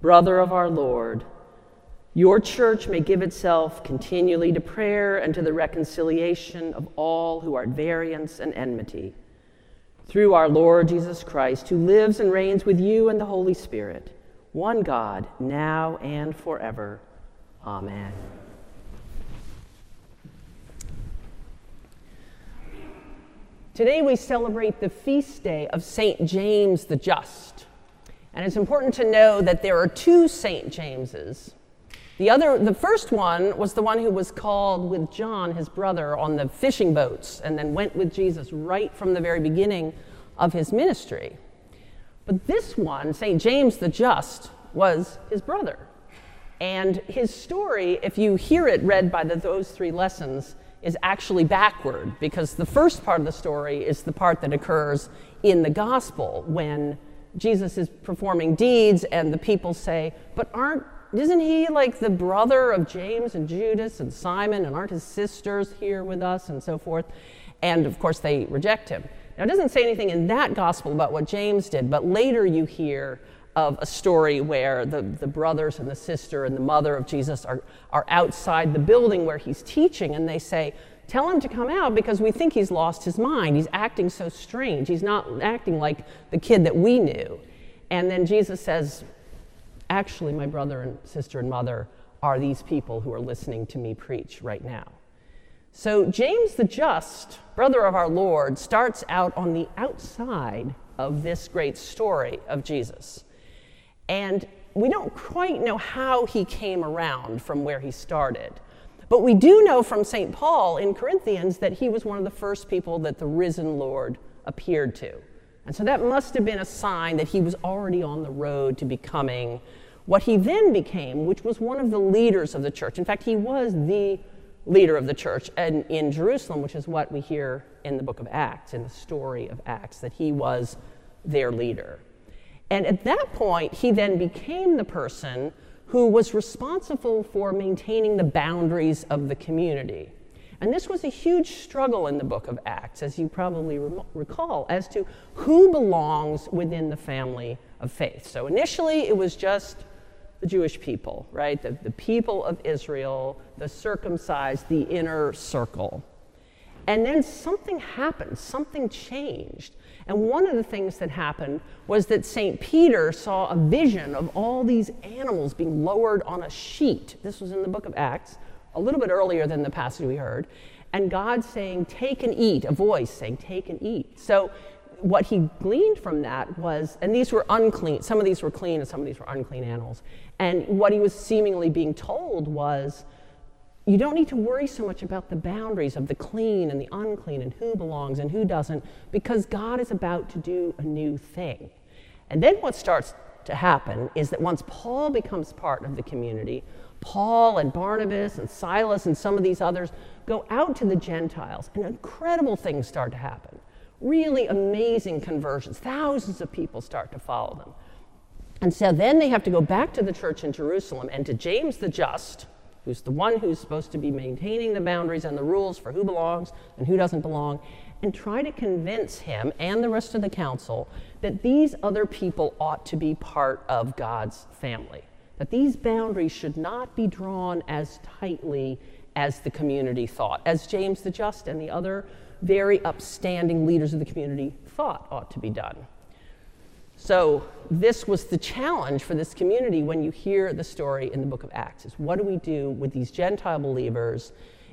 brother of our Lord, your church may give itself continually to prayer and to the reconciliation of all who are at variance and enmity. Through our Lord Jesus Christ, who lives and reigns with you and the Holy Spirit, one God, now and forever. Amen. Today we celebrate the feast day of St. James the Just. And it's important to know that there are two St. Jameses. The other, the first one was the one who was called with John, his brother, on the fishing boats and then went with Jesus right from the very beginning of his ministry. But this one, St. James the Just, was his brother. And his story, if you hear it read by the, those three lessons, is actually backward because the first part of the story is the part that occurs in the gospel when Jesus is performing deeds and the people say, But aren't isn't he like the brother of James and Judas and Simon and aren't his sisters here with us and so forth? And of course they reject him. Now it doesn't say anything in that gospel about what James did, but later you hear of a story where the, the brothers and the sister and the mother of Jesus are, are outside the building where he's teaching, and they say, Tell him to come out because we think he's lost his mind. He's acting so strange. He's not acting like the kid that we knew. And then Jesus says, Actually, my brother and sister and mother are these people who are listening to me preach right now. So, James the Just, brother of our Lord, starts out on the outside of this great story of Jesus. And we don't quite know how he came around from where he started. But we do know from St. Paul in Corinthians that he was one of the first people that the risen Lord appeared to. And so that must have been a sign that he was already on the road to becoming what he then became, which was one of the leaders of the church. In fact, he was the leader of the church in, Jerusalem, which is what we hear in the book of Acts, in the story of Acts, that he was their leader. And at that point, he then became the person who was responsible for maintaining the boundaries of the community. And this was a huge struggle in the book of Acts, as you probably re- recall, as to who belongs within the family of faith. So initially, it was just the Jewish people, right? The, the people of Israel, the circumcised, the inner circle. And then something happened, something changed. And one of the things that happened was that St. Peter saw a vision of all these animals being lowered on a sheet. This was in the book of Acts, a little bit earlier than the passage we heard. And God saying, Take and eat, a voice saying, Take and eat. So what he gleaned from that was, and these were unclean, some of these were clean and some of these were unclean animals. And what he was seemingly being told was, you don't need to worry so much about the boundaries of the clean and the unclean and who belongs and who doesn't, because God is about to do a new thing. And then what starts to happen is that once Paul becomes part of the community, Paul and Barnabas and Silas and some of these others go out to the Gentiles, and incredible things start to happen. Really amazing conversions. Thousands of people start to follow them. And so then they have to go back to the church in Jerusalem and to James the Just who's the one who's supposed to be maintaining the boundaries and the rules for who belongs and who doesn't belong, and try to convince him and the rest of the council that these other people ought to be part of God's family, that these boundaries should not be drawn as tightly as the community thought, as James the Just and the other very upstanding leaders of the community thought ought to be done. So this was the challenge for this community when you hear the story in the book of Acts is what do we do with these Gentile believers?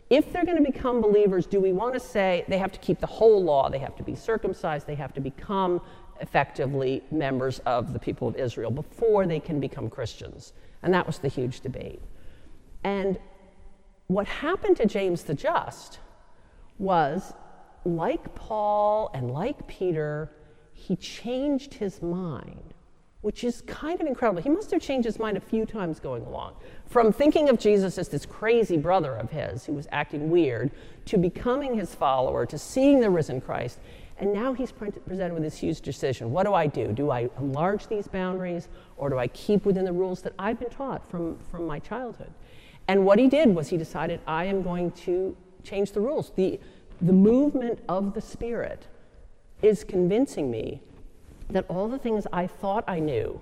If they're going to become believers, do we want to say they have to keep the whole law? They have to be circumcised, they have to become effectively members of the people of Israel before they can become Christians. And that was the huge debate. And what happened to James the Just was like Paul and like Peter, he changed his mind, which is kind of incredible. He must have changed his mind a few times going along. From thinking of Jesus as this crazy brother of his who was acting weird, to becoming his follower, to seeing the risen Christ. And now he's presented with this huge decision. What do I do? Do I enlarge these boundaries or do I keep within the rules that I've been taught from, from my childhood? And what he did was he decided, I am going to change the rules. The, the movement of the Spirit is convincing me that all the things I thought I knew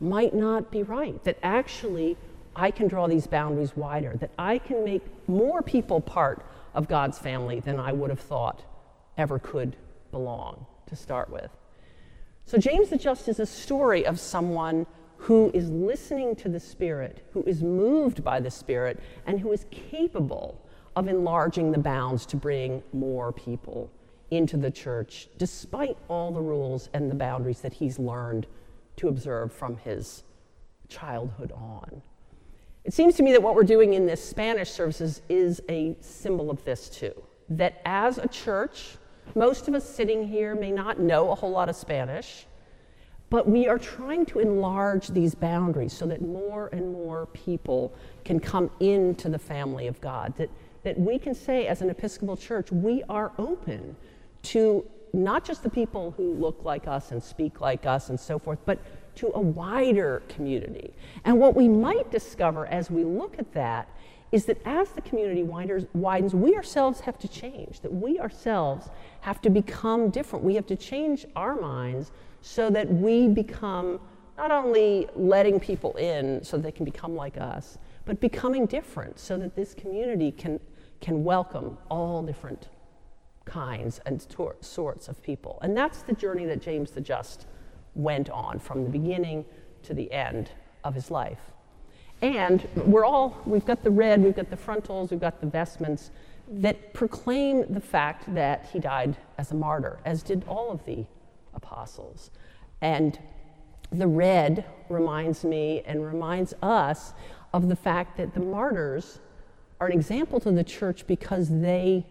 might not be right, that actually I can draw these boundaries wider, that I can make more people part of God's family than I would have thought ever could belong to start with. So, James the Just is a story of someone who is listening to the Spirit, who is moved by the Spirit, and who is capable of enlarging the bounds to bring more people into the church, despite all the rules and the boundaries that he's learned to observe from his childhood on. It seems to me that what we're doing in this Spanish services is a symbol of this too. That as a church, most of us sitting here may not know a whole lot of Spanish, but we are trying to enlarge these boundaries so that more and more people can come into the family of God. That, that we can say, as an Episcopal church, we are open to not just the people who look like us and speak like us and so forth, but to a wider community. And what we might discover as we look at that is that as the community widens, we ourselves have to change, that we ourselves have to become different. We have to change our minds so that we become not only letting people in so they can become like us, but becoming different so that this community can, can welcome all different kinds and tor- sorts of people. And that's the journey that James the Just went on from the beginning to the end of his life. And we're all, we've got the red, we've got the frontals, we've got the vestments that proclaim the fact that he died as a martyr, as did all of the apostles. And the red reminds me and reminds us of the fact that the martyrs are an example to the church because they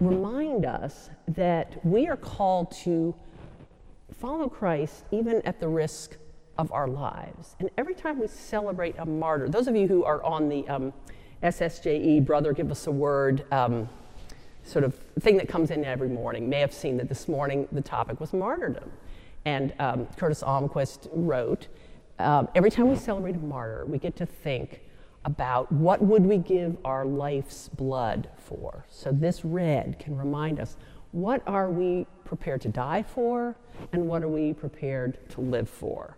remind us that we are called to follow Christ even at the risk of our lives. And every time we celebrate a martyr, those of you who are on the um, SSJE, Brother Give Us a Word, um, sort of thing that comes in every morning, may have seen that this morning the topic was martyrdom. And um, Curtis Almquist wrote, um, every time we celebrate a martyr, we get to think about what would we give our life's blood for. So this red can remind us what are we prepared to die for and what are we prepared to live for.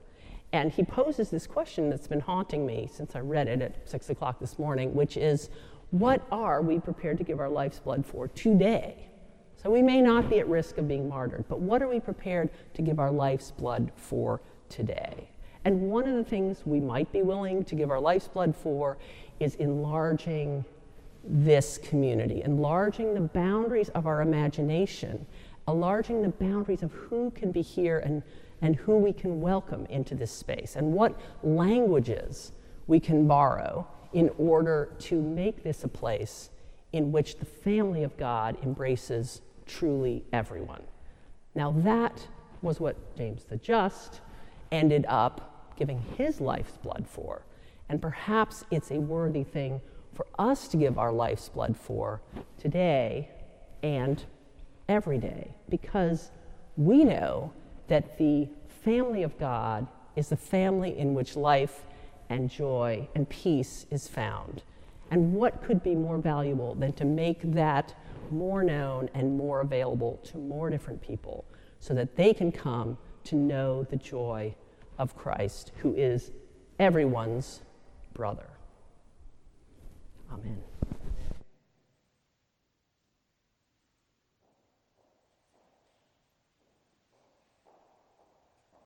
And he poses this question that's been haunting me since I read it at six o'clock this morning, which is what are we prepared to give our life's blood for today? So we may not be at risk of being martyred, but what are we prepared to give our life's blood for today? And one of the things we might be willing to give our life's blood for is enlarging this community, enlarging the boundaries of our imagination, enlarging the boundaries of who can be here and, and who we can welcome into this space, and what languages we can borrow in order to make this a place in which the family of God embraces truly everyone. Now, that was what James the Just ended up giving his life's blood for. And perhaps it's a worthy thing for us to give our life's blood for today and every day because we know that the family of God is the family in which life and joy and peace is found. And what could be more valuable than to make that more known and more available to more different people so that they can come to know the joy of Christ, who is everyone's brother. Amen.